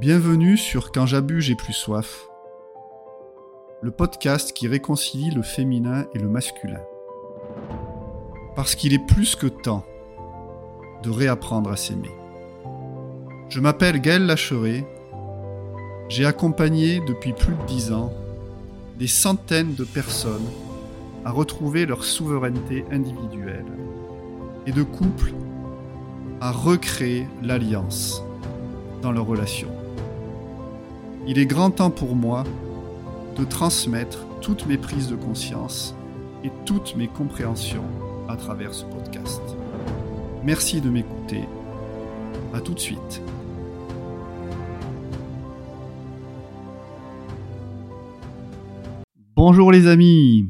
Bienvenue sur Quand j'abuse, j'ai plus soif. Le podcast qui réconcilie le féminin et le masculin. Parce qu'il est plus que temps de réapprendre à s'aimer. Je m'appelle Gaël Lacheret. J'ai accompagné depuis plus de dix ans des centaines de personnes à retrouver leur souveraineté individuelle et de couples à recréer l'alliance dans leurs relations. Il est grand temps pour moi de transmettre toutes mes prises de conscience et toutes mes compréhensions à travers ce podcast. Merci de m'écouter. À tout de suite. Bonjour les amis.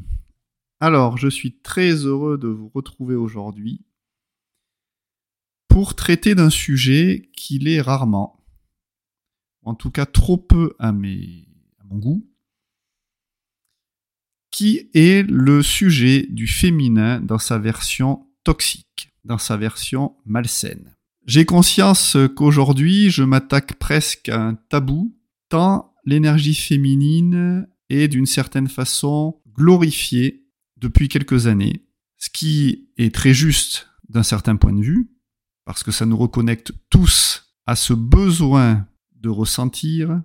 Alors, je suis très heureux de vous retrouver aujourd'hui pour traiter d'un sujet qu'il est rarement, en tout cas trop peu à, mon goût, qui est le sujet du féminin dans sa version toxique, dans sa version malsaine. J'ai conscience qu'aujourd'hui, je m'attaque presque à un tabou, tant l'énergie féminine est d'une certaine façon glorifiée depuis quelques années, ce qui est très juste d'un certain point de vue, parce que ça nous reconnecte tous à ce besoin de ressentir,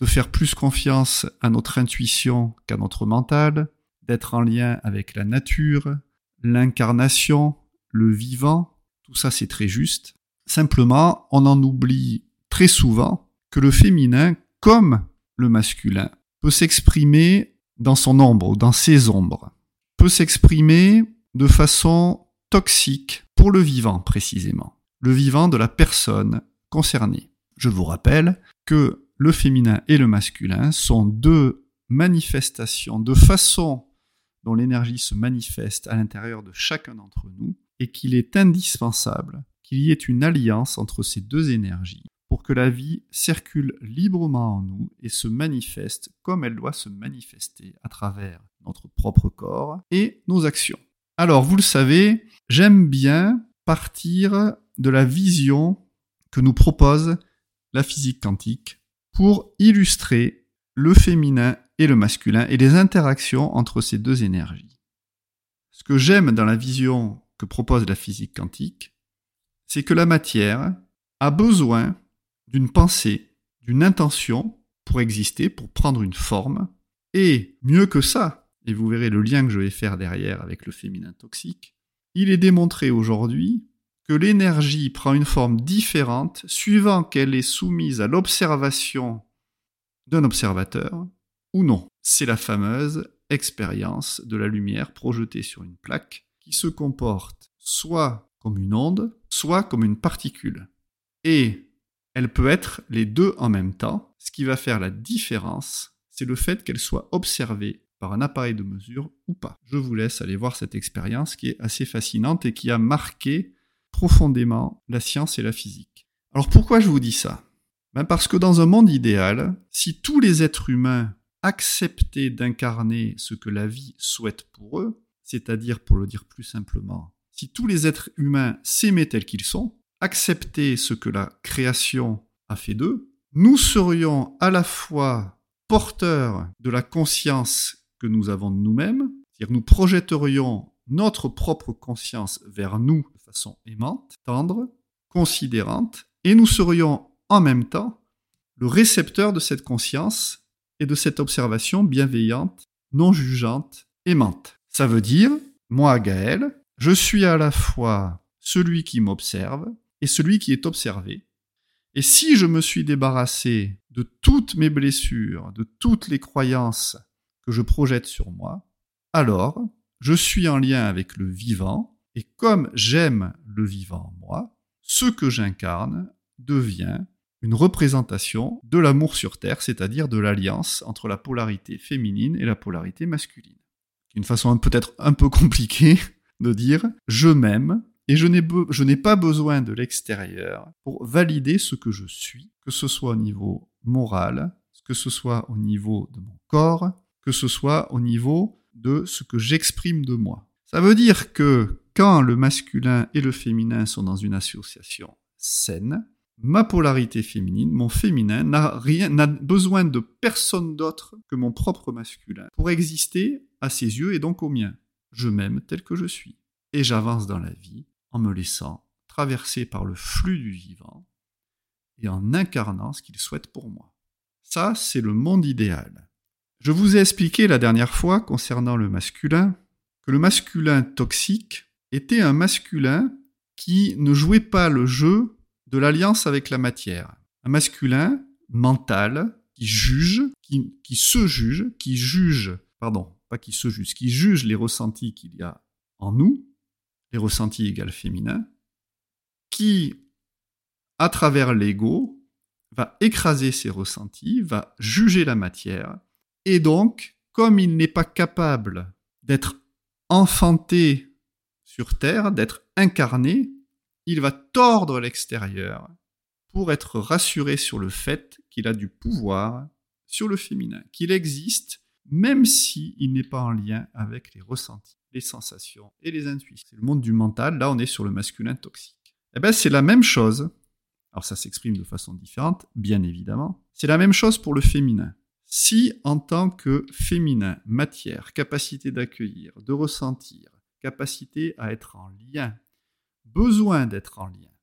de faire plus confiance à notre intuition qu'à notre mental, d'être en lien avec la nature, l'incarnation, le vivant, tout ça c'est très juste. Simplement, on en oublie très souvent que le féminin, comme le masculin, peut s'exprimer dans son ombre ou dans ses ombres, peut s'exprimer de façon toxique pour le vivant précisément le vivant de la personne concernée. Je vous rappelle que le féminin et le masculin sont deux manifestations, deux façons dont l'énergie se manifeste à l'intérieur de chacun d'entre nous et qu'il est indispensable qu'il y ait une alliance entre ces deux énergies pour que la vie circule librement en nous et se manifeste comme elle doit se manifester à travers notre propre corps et nos actions. Alors, vous le savez, j'aime bien partir de la vision que nous propose la physique quantique pour illustrer le féminin et le masculin et les interactions entre ces deux énergies. Ce que j'aime dans la vision que propose la physique quantique, c'est que la matière a besoin d'une pensée, d'une intention pour exister, pour prendre une forme, et mieux que ça, et vous verrez le lien que je vais faire derrière avec le féminin toxique, il est démontré aujourd'hui que l'énergie prend une forme différente suivant qu'elle est soumise à l'observation d'un observateur ou non. C'est la fameuse expérience de la lumière projetée sur une plaque qui se comporte soit comme une onde, soit comme une particule. Et elle peut être les deux en même temps. Ce qui va faire la différence, c'est le fait qu'elle soit observée par un appareil de mesure ou pas. Je vous laisse aller voir cette expérience qui est assez fascinante et qui a marqué profondément la science et la physique. Alors pourquoi je vous dis ça? Ben Parce que dans un monde idéal, si tous les êtres humains acceptaient d'incarner ce que la vie souhaite pour eux, c'est-à-dire pour le dire plus simplement, si tous les êtres humains s'aimaient tels qu'ils sont, acceptaient ce que la création a fait d'eux, nous serions à la fois porteurs de la conscience que nous avons de nous-mêmes, c'est-à-dire nous projetterions notre propre conscience vers nous façon aimante, tendre, considérante, et nous serions en même temps le récepteur de cette conscience et de cette observation bienveillante, non jugeante, aimante. Ça veut dire, moi Gaël, je suis à la fois celui qui m'observe et celui qui est observé. Et si je me suis débarrassé de toutes mes blessures, de toutes les croyances que je projette sur moi, alors je suis en lien avec le vivant, et comme j'aime le vivant en moi, ce que j'incarne devient une représentation de l'amour sur Terre, c'est-à-dire de l'alliance entre la polarité féminine et la polarité masculine. Une façon peut-être un peu compliquée de dire je m'aime et je n'ai pas besoin de l'extérieur pour valider ce que je suis, que ce soit au niveau moral, que ce soit au niveau de mon corps, que ce soit au niveau de ce que j'exprime de moi. Ça veut dire que quand le masculin et le féminin sont dans une association saine, ma polarité féminine, mon féminin, n'a rien, besoin de personne d'autre que mon propre masculin pour exister à ses yeux et donc aux miens. Je m'aime tel que je suis. Et j'avance dans la vie en me laissant traverser par le flux du vivant et en incarnant ce qu'il souhaite pour moi. Ça, c'est le monde idéal. Je vous ai expliqué la dernière fois concernant le masculin que le masculin toxique était un masculin qui ne jouait pas le jeu de l'alliance avec la matière. Un masculin mental qui juge, qui, se juge, qui juge, pardon, pas qui se juge, qui juge les ressentis qu'il y a en nous, les ressentis égales féminins, qui, à travers l'ego, va écraser ses ressentis, va juger la matière, et donc, comme il n'est pas capable d'être enfanté sur Terre, d'être incarné, il va tordre l'extérieur pour être rassuré sur le fait qu'il a du pouvoir sur le féminin, qu'il existe même s'il il n'est pas en lien avec les ressentis, les sensations et les intuitions. C'est le monde du mental, là on est sur le masculin toxique. Eh bien c'est la même chose, alors ça s'exprime de façon différente, bien évidemment, c'est la même chose pour le féminin. Si en tant que féminin, matière, capacité d'accueillir, de ressentir, capacité à être en lien, besoin d'être en lien,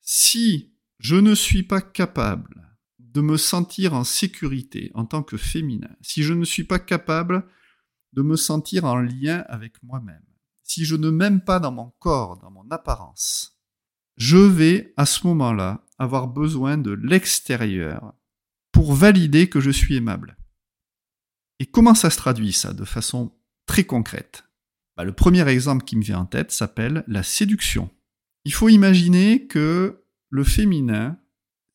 si je ne suis pas capable de me sentir en sécurité en tant que féminin, si je ne suis pas capable de me sentir en lien avec moi-même, si je ne m'aime pas dans mon corps, dans mon apparence, je vais à ce moment-là avoir besoin de l'extérieur pour valider que je suis aimable. Et comment ça se traduit ça de façon très concrète? Bah, Le premier exemple qui me vient en tête s'appelle la séduction. Il faut imaginer que le féminin,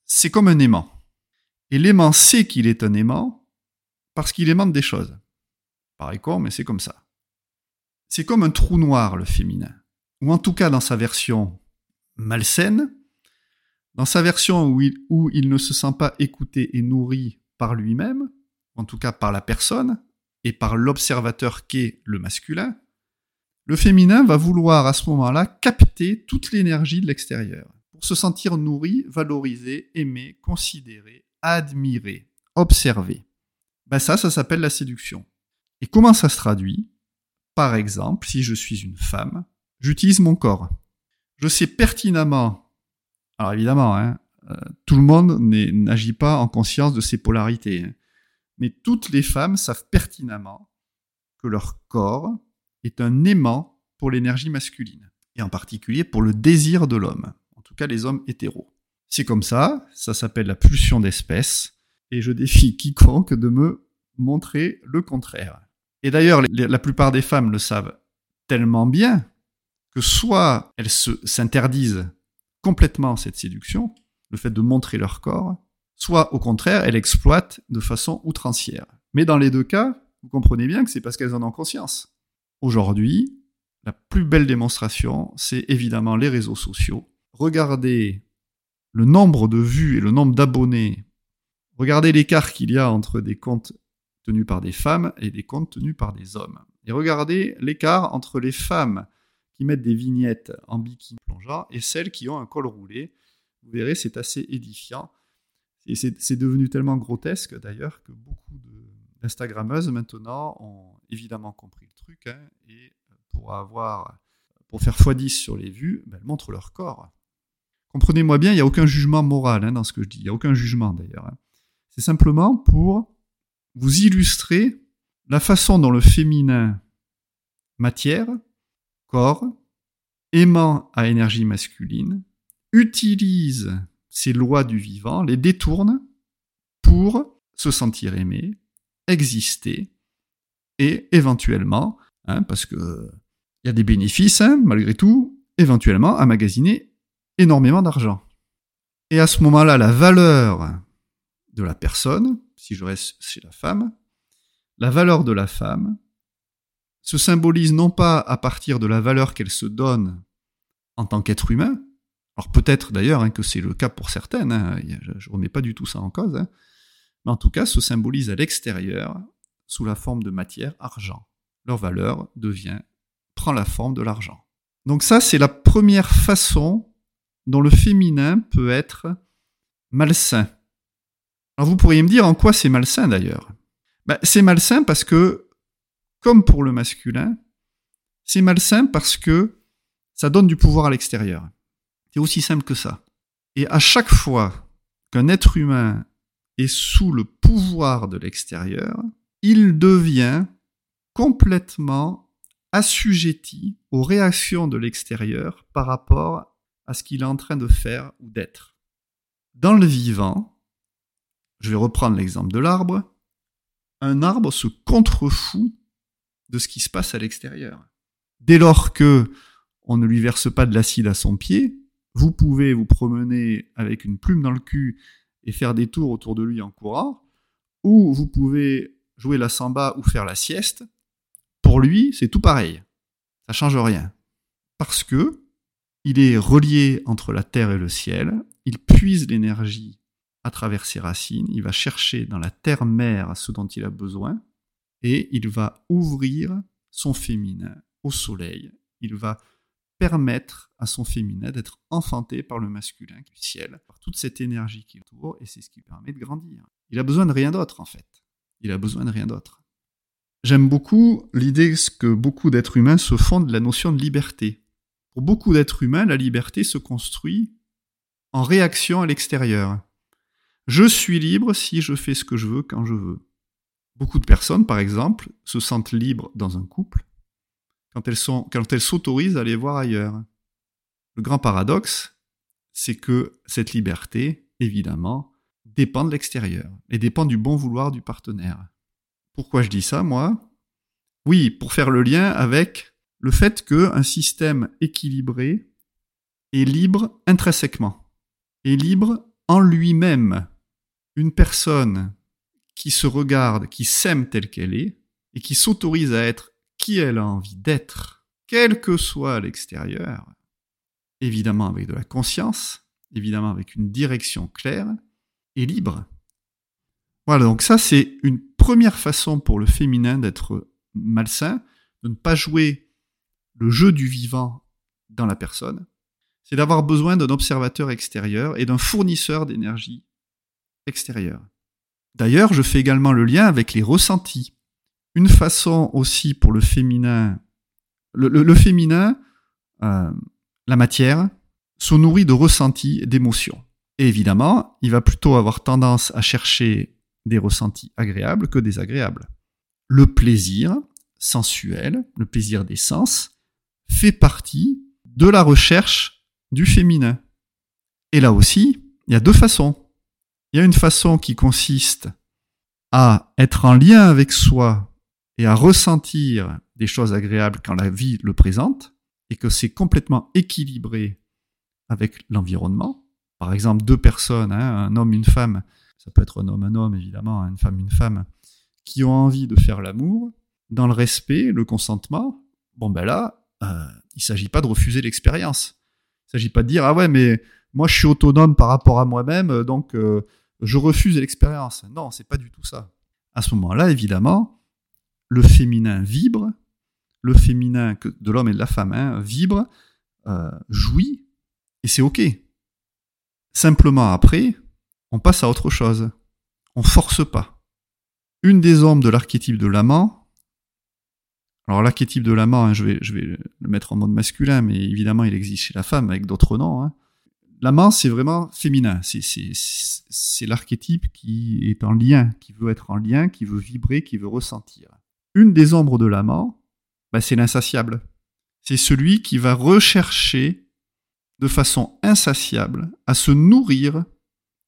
c'est comme un aimant. Et l'aimant sait qu'il est un aimant parce qu'il aimante des choses. Pareil con, mais c'est comme ça. C'est comme un trou noir, le féminin. Ou en tout cas, dans sa version malsaine, dans sa version où il, où il ne se sent pas écouté et nourri par lui-même, en tout cas par la personne, et par l'observateur qu'est le masculin, le féminin va vouloir à ce moment-là capter toute l'énergie de l'extérieur pour se sentir nourri, valorisé, aimé, considéré, admirer, observer. Ben ça, ça s'appelle la séduction. Et comment ça se traduit? Par exemple, si je suis une femme, j'utilise mon corps. Je sais pertinemment, alors évidemment, hein, euh, tout le monde n'agit pas en conscience de ses polarités, hein, mais toutes les femmes savent pertinemment que leur corps est un aimant pour l'énergie masculine, et en particulier pour le désir de l'homme, en tout cas les hommes hétéros. C'est comme ça, ça s'appelle la pulsion d'espèce, et je défie quiconque de me montrer le contraire. Et d'ailleurs, la plupart des femmes le savent tellement bien que soit elles s'interdisent complètement cette séduction, le fait de montrer leur corps, soit au contraire, elles exploitent de façon outrancière. Mais dans les deux cas, vous comprenez bien que c'est parce qu'elles en ont conscience. Aujourd'hui, la plus belle démonstration, c'est évidemment les réseaux sociaux. Regardez le nombre de vues et le nombre d'abonnés, regardez l'écart qu'il y a entre des comptes tenus par des femmes et des comptes tenus par des hommes. Et regardez l'écart entre les femmes qui mettent des vignettes en bikini plongeant et celles qui ont un col roulé. Vous verrez, c'est assez édifiant. Et c'est devenu tellement grotesque d'ailleurs que beaucoup d'Instagrammeuses maintenant ont évidemment compris le truc hein, et pour avoir pour faire x10 sur les vues, ben, elles montrent leur corps. Comprenez-moi bien, il n'y a aucun jugement moral hein, dans ce que je dis. Il n'y a aucun jugement d'ailleurs. Hein. C'est simplement pour vous illustrer la façon dont le féminin matière, corps, aimant à énergie masculine, utilise ces lois du vivant, les détourne pour se sentir aimé, exister et éventuellement, hein, parce que il y a des bénéfices malgré tout, éventuellement emmagasiner énormément d'argent. Et à ce moment-là, la valeur de la personne, si je reste chez la femme, la valeur de la femme se symbolise non pas à partir de la valeur qu'elle se donne en tant qu'être humain, alors peut-être d'ailleurs hein, que c'est le cas pour certaines, hein, je ne remets pas du tout ça en cause, hein, mais en tout cas se symbolise à l'extérieur sous la forme de matière, argent. Leur valeur devient, prend la forme de l'argent. Donc ça, c'est la première façon dont le féminin peut être malsain. Alors vous pourriez me dire en quoi c'est malsain d'ailleurs? Ben, C'est malsain parce que, comme pour le masculin, c'est malsain parce que ça donne du pouvoir à l'extérieur. C'est aussi simple que ça. Et à chaque fois qu'un être humain sous le pouvoir de l'extérieur, il devient complètement assujetti aux réactions de l'extérieur par rapport à ce qu'il est en train de faire ou d'être. Dans le vivant, je vais reprendre l'exemple de l'arbre, un arbre se contrefout de ce qui se passe à l'extérieur. Dès lors que on ne lui verse pas de l'acide à son pied, vous pouvez vous promener avec une plume dans le cul et faire des tours autour de lui en courant, ou vous pouvez jouer la samba ou faire la sieste. Pour lui, c'est tout pareil. Ça change rien. Parce que il est relié entre la terre et le ciel, il puise l'énergie à travers ses racines, il va chercher dans la terre-mère ce dont il a besoin, et il va ouvrir son féminin au soleil. Il va permettre à son féminin d'être enfanté par le masculin du ciel, par toute cette énergie qui autour, et c'est ce qui permet de grandir. Il a besoin de rien d'autre, en fait. Il a besoin de rien d'autre. J'aime beaucoup l'idée que beaucoup d'êtres humains se font de la notion de liberté. Pour beaucoup d'êtres humains, la liberté se construit en réaction à l'extérieur. Je suis libre si je fais ce que je veux quand je veux. Beaucoup de personnes, par exemple, se sentent libres dans un couple quand elles sont, s'autorisent à aller voir ailleurs. Le grand paradoxe, c'est que cette liberté, évidemment, dépend de l'extérieur et dépend du bon vouloir du partenaire. Pourquoi je dis ça, moi? Oui, pour faire le lien avec le fait qu'un système équilibré est libre intrinsèquement, est libre en lui-même. Une personne qui se regarde, qui s'aime telle qu'elle est, et qui s'autorise à être qui elle a envie d'être, quel que soit l'extérieur, évidemment avec de la conscience, évidemment avec une direction claire, et libre. Voilà, donc ça c'est une première façon pour le féminin d'être malsain, de ne pas jouer le jeu du vivant dans la personne, c'est d'avoir besoin d'un observateur extérieur et d'un fournisseur d'énergie extérieure. D'ailleurs, je fais également le lien avec les ressentis une façon aussi pour le féminin, le, féminin, euh, la matière, se nourrit de ressentis, d'émotions. Et évidemment, il va plutôt avoir tendance à chercher des ressentis agréables que désagréables. Le plaisir sensuel, le plaisir des sens, fait partie de la recherche du féminin. Et là aussi, il y a deux façons. Il y a une façon qui consiste à être en lien avec soi et à ressentir des choses agréables quand la vie le présente, et que c'est complètement équilibré avec l'environnement. Par exemple, deux personnes, hein, un homme, une femme, ça peut être un homme, un homme évidemment, une femme, une femme, qui ont envie de faire l'amour, dans le respect, le consentement, bon ben là, euh, il s'agit pas de refuser l'expérience. Il s'agit pas de dire ah ouais mais moi je suis autonome par rapport à moi-même donc euh, je refuse l'expérience. Non, c'est pas du tout ça. À ce moment-là, évidemment, le féminin vibre, le féminin de l'homme et de la femme hein, vibre, euh, jouit, et c'est ok. Simplement après, on passe à autre chose. On force pas. Une des ombres de l'archétype de l'amant, alors l'archétype de l'amant, hein, je, vais, je vais le mettre en mode masculin, mais évidemment il existe chez la femme avec d'autres noms. Hein. L'amant, c'est vraiment féminin. C'est l'archétype qui est en lien, qui veut être en lien, qui veut vibrer, qui veut ressentir. Une des ombres de l'amant, bah, c'est l'insatiable. C'est celui qui va rechercher de façon insatiable à se nourrir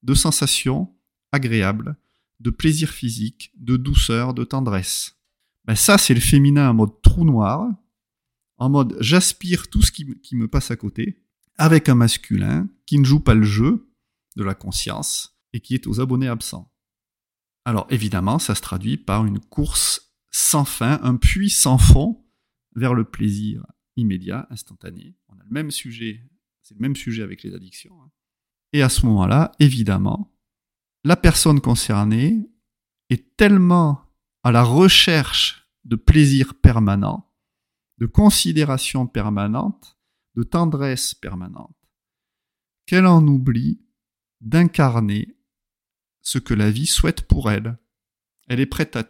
de sensations agréables, de plaisir physique, de douceur, de tendresse. Bah, ça, c'est le féminin en mode trou noir, en mode j'aspire tout ce qui, qui me passe à côté, avec un masculin qui ne joue pas le jeu de la conscience et qui est aux abonnés absents. Alors évidemment, ça se traduit par une course sans fin, un puits sans fond vers le plaisir immédiat, instantané. On a le même sujet, c'est le même sujet avec les addictions. Hein. Et à ce moment-là, évidemment, la personne concernée est tellement à la recherche de plaisir permanent, de considération permanente, de tendresse permanente, qu'elle en oublie d'incarner ce que la vie souhaite pour elle. Elle est prête à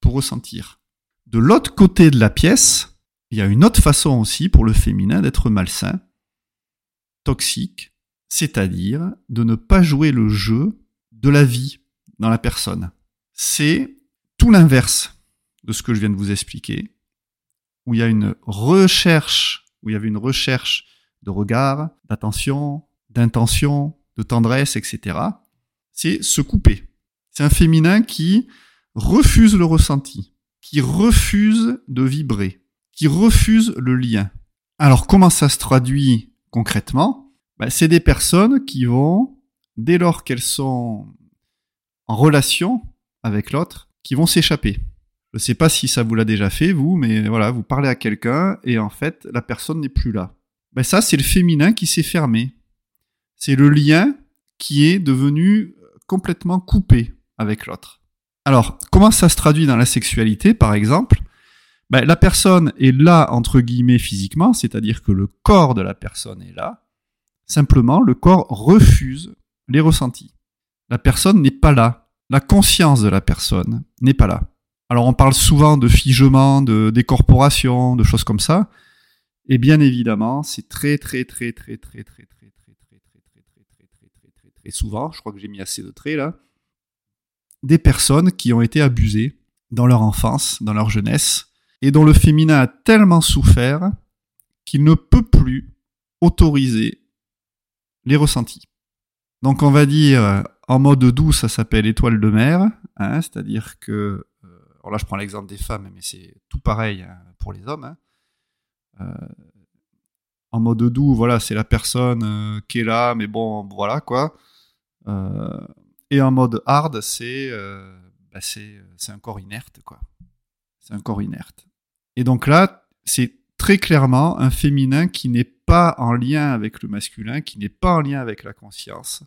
pour ressentir. De l'autre côté de la pièce, il y a une autre façon aussi pour le féminin d'être malsain, toxique, c'est-à-dire de ne pas jouer le jeu de la vie dans la personne. C'est tout l'inverse de ce que je viens de vous expliquer, où il y a une recherche, où il y avait une recherche de regard, d'attention, d'intention, de tendresse, etc. C'est se couper. C'est un féminin qui refuse le ressenti, qui refuse de vibrer, qui refuse le lien. Alors comment ça se traduit concrètement? Ben, C'est des personnes qui vont, dès lors qu'elles sont en relation avec l'autre, qui vont s'échapper. Je ne sais pas si ça vous l'a déjà fait, vous, mais voilà, vous parlez à quelqu'un et en fait, la personne n'est plus là. Ben ça, c'est le féminin qui s'est fermé. C'est le lien qui est devenu complètement coupé avec l'autre. Alors, comment ça se traduit dans la sexualité, par exemple ben, La personne est là, entre guillemets, physiquement, c'est-à-dire que le corps de la personne est là. Simplement, le corps refuse les ressentis. La personne n'est pas là. La conscience de la personne n'est pas là. Alors, on parle souvent de figement, de décorporation, de choses comme ça. Et bien évidemment, c'est très, très, très, très, très, très, très, et souvent, je crois que j'ai mis assez de traits là, des personnes qui ont été abusées dans leur enfance, dans leur jeunesse, et dont le féminin a tellement souffert qu'il ne peut plus autoriser les ressentis. Donc on va dire, en mode doux, ça s'appelle étoile de mer, hein, c'est-à-dire que, euh, alors là je prends l'exemple des femmes, mais c'est tout pareil hein, pour les hommes. Hein. Euh, en mode doux, voilà, c'est la personne euh, qui est là, mais bon, voilà quoi. Euh, et en mode hard, c'est euh, bah c'est un corps inerte, quoi. C'est un corps inerte. Et donc là, c'est très clairement un féminin qui n'est pas en lien avec le masculin, qui n'est pas en lien avec la conscience,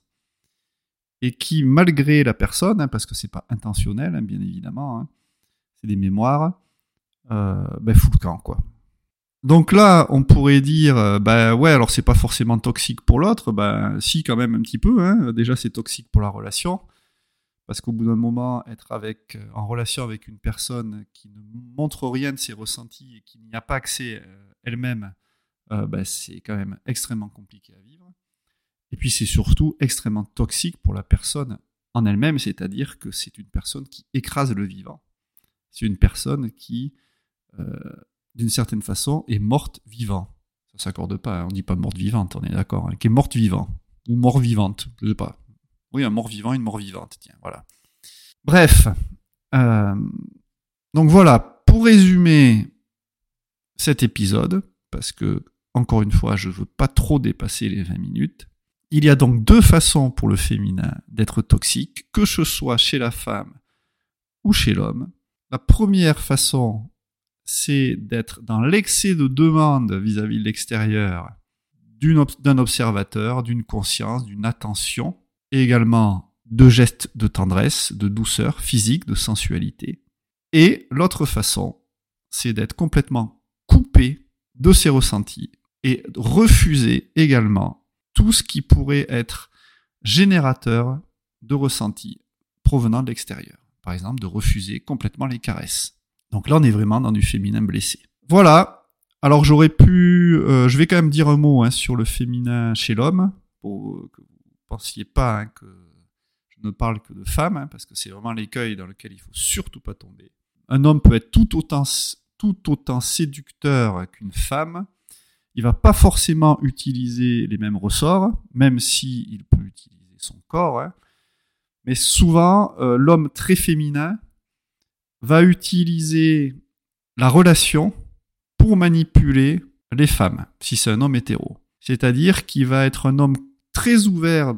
et qui, malgré la personne, hein, parce que c'est pas intentionnel, hein, bien évidemment, hein, c'est des mémoires, euh, ben, fout le camp, quoi. Donc là, on pourrait dire, bah ouais, alors c'est pas forcément toxique pour l'autre, bah si quand même un petit peu. Hein. Déjà, c'est toxique pour la relation, parce qu'au bout d'un moment, être avec euh, en relation avec une personne qui ne montre rien de ses ressentis et qui n'y a pas accès euh, elle-même, bah, c'est quand même extrêmement compliqué à vivre. Et puis c'est surtout extrêmement toxique pour la personne en elle-même, c'est-à-dire que c'est une personne qui écrase le vivant. C'est une personne qui d'une certaine façon, est morte vivant. Ça s'accorde pas, hein. on dit pas morte vivante, on est d'accord, hein, qui est morte vivant, ou mort vivante, je sais pas. Oui, un mort vivant, une mort vivante, tiens, voilà. Bref, euh, donc voilà, pour résumer cet épisode, parce que, encore une fois, je veux pas trop dépasser les 20 minutes, il y a donc deux façons pour le féminin d'être toxique, que ce soit chez la femme ou chez l'homme. La première façon, c'est d'être dans l'excès de demande vis-à-vis de l'extérieur d'un observateur, d'une conscience, d'une attention, et également de gestes de tendresse, de douceur physique, de sensualité. Et l'autre façon, c'est d'être complètement coupé de ses ressentis et refuser également tout ce qui pourrait être générateur de ressentis provenant de l'extérieur. Par exemple, de refuser complètement les caresses donc là, on est vraiment dans du féminin blessé. Voilà. Alors j'aurais pu, euh, je vais quand même dire un mot hein, sur le féminin chez l'homme, pour que vous ne pensiez pas hein, que je ne parle que de femmes, hein, parce que c'est vraiment l'écueil dans lequel il faut surtout pas tomber. Un homme peut être tout autant, tout autant séducteur qu'une femme. Il va pas forcément utiliser les mêmes ressorts, même si il peut utiliser son corps. Mais souvent, euh, l'homme très féminin va utiliser la relation pour manipuler les femmes, si c'est un homme hétéro. C'est-à-dire qu'il va être un homme très ouvert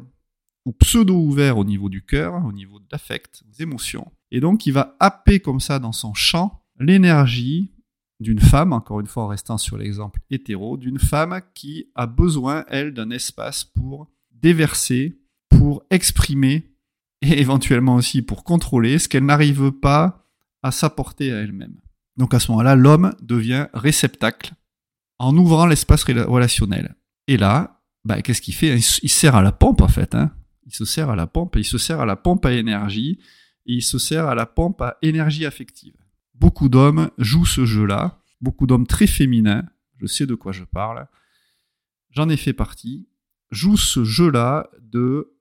ou pseudo-ouvert au niveau du cœur, au niveau de l'affect, des émotions. Et donc il va happer comme ça dans son champ l'énergie d'une femme, encore une fois en restant sur l'exemple hétéro, d'une femme qui a besoin, elle, d'un espace pour déverser, pour exprimer et éventuellement aussi pour contrôler ce qu'elle n'arrive pas à s'apporter à elle-même. Donc à ce moment-là, l'homme devient réceptacle en ouvrant l'espace relationnel. Et là, bah, qu'est-ce qu'il fait? Il, se sert à la pompe en fait. Hein. Il se sert à la pompe, il se sert à la pompe à énergie, et il se sert à la pompe à énergie affective. Beaucoup d'hommes jouent ce jeu-là, beaucoup d'hommes très féminins, je sais de quoi je parle, j'en ai fait partie, jouent ce jeu-là de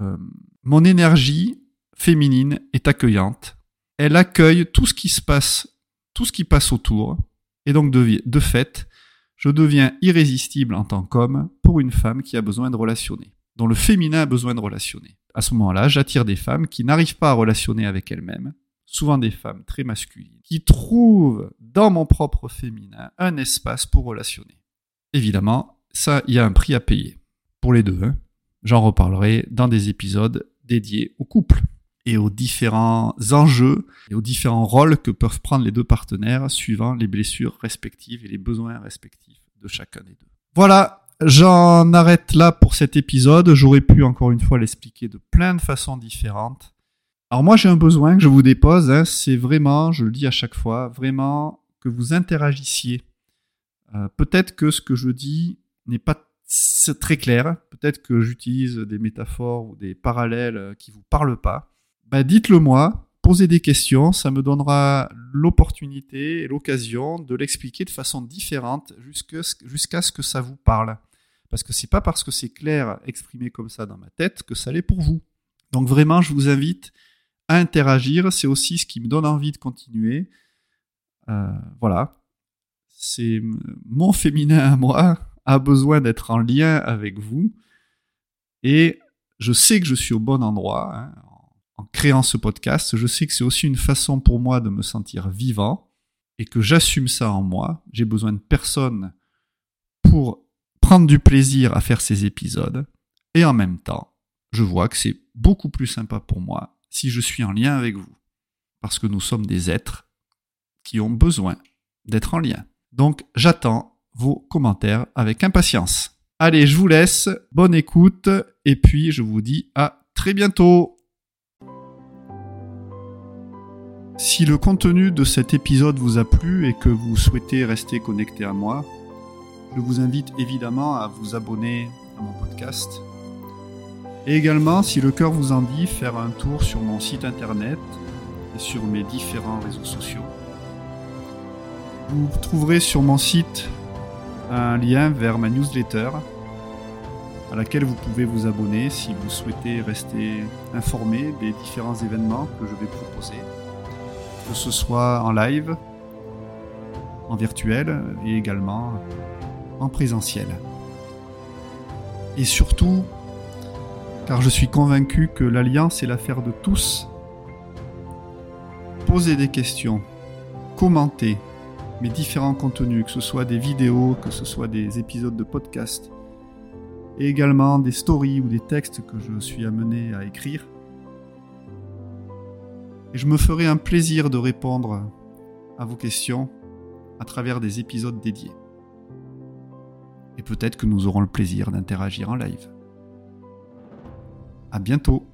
euh, mon énergie féminine est accueillante, elle accueille tout ce qui se passe, tout ce qui passe autour, et donc de, fait, je deviens irrésistible en tant qu'homme pour une femme qui a besoin de relationner, dont le féminin a besoin de relationner. À ce moment-là, j'attire des femmes qui n'arrivent pas à relationner avec elles-mêmes, souvent des femmes très masculines, qui trouvent dans mon propre féminin un espace pour relationner. Évidemment, ça, il y a un prix à payer. Pour les deux, hein. j'en reparlerai dans des épisodes dédiés au couple et aux différents enjeux et aux différents rôles que peuvent prendre les deux partenaires suivant les blessures respectives et les besoins respectifs de chacun des deux. Voilà, j'en arrête là pour cet épisode. J'aurais pu encore une fois l'expliquer de plein de façons différentes. Alors moi j'ai un besoin que je vous dépose, hein, c'est vraiment, je le dis à chaque fois, vraiment que vous interagissiez. Euh, peut-être que ce que je dis n'est pas très clair, peut-être que j'utilise des métaphores ou des parallèles qui vous parlent pas bah dites-le moi, posez des questions, ça me donnera l'opportunité et l'occasion de l'expliquer de façon différente jusqu'à ce que ça vous parle. Parce que c'est pas parce que c'est clair exprimé comme ça dans ma tête que ça l'est pour vous. Donc vraiment, je vous invite à interagir. C'est aussi ce qui me donne envie de continuer. Euh, voilà. C'est mon féminin à moi a besoin d'être en lien avec vous. Et je sais que je suis au bon endroit. Hein en créant ce podcast, je sais que c'est aussi une façon pour moi de me sentir vivant et que j'assume ça en moi. J'ai besoin de personne pour prendre du plaisir à faire ces épisodes. Et en même temps, je vois que c'est beaucoup plus sympa pour moi si je suis en lien avec vous. Parce que nous sommes des êtres qui ont besoin d'être en lien. Donc j'attends vos commentaires avec impatience. Allez, je vous laisse, bonne écoute, et puis je vous dis à très bientôt. Si le contenu de cet épisode vous a plu et que vous souhaitez rester connecté à moi, je vous invite évidemment à vous abonner à mon podcast. Et également, si le cœur vous en dit, faire un tour sur mon site internet et sur mes différents réseaux sociaux. Vous trouverez sur mon site un lien vers ma newsletter à laquelle vous pouvez vous abonner si vous souhaitez rester informé des différents événements que je vais proposer que ce soit en live, en virtuel et également en présentiel. Et surtout, car je suis convaincu que l'alliance est l'affaire de tous, posez des questions, commentez mes différents contenus, que ce soit des vidéos, que ce soit des épisodes de podcast, et également des stories ou des textes que je suis amené à écrire et je me ferai un plaisir de répondre à vos questions à travers des épisodes dédiés. Et peut-être que nous aurons le plaisir d'interagir en live. À bientôt!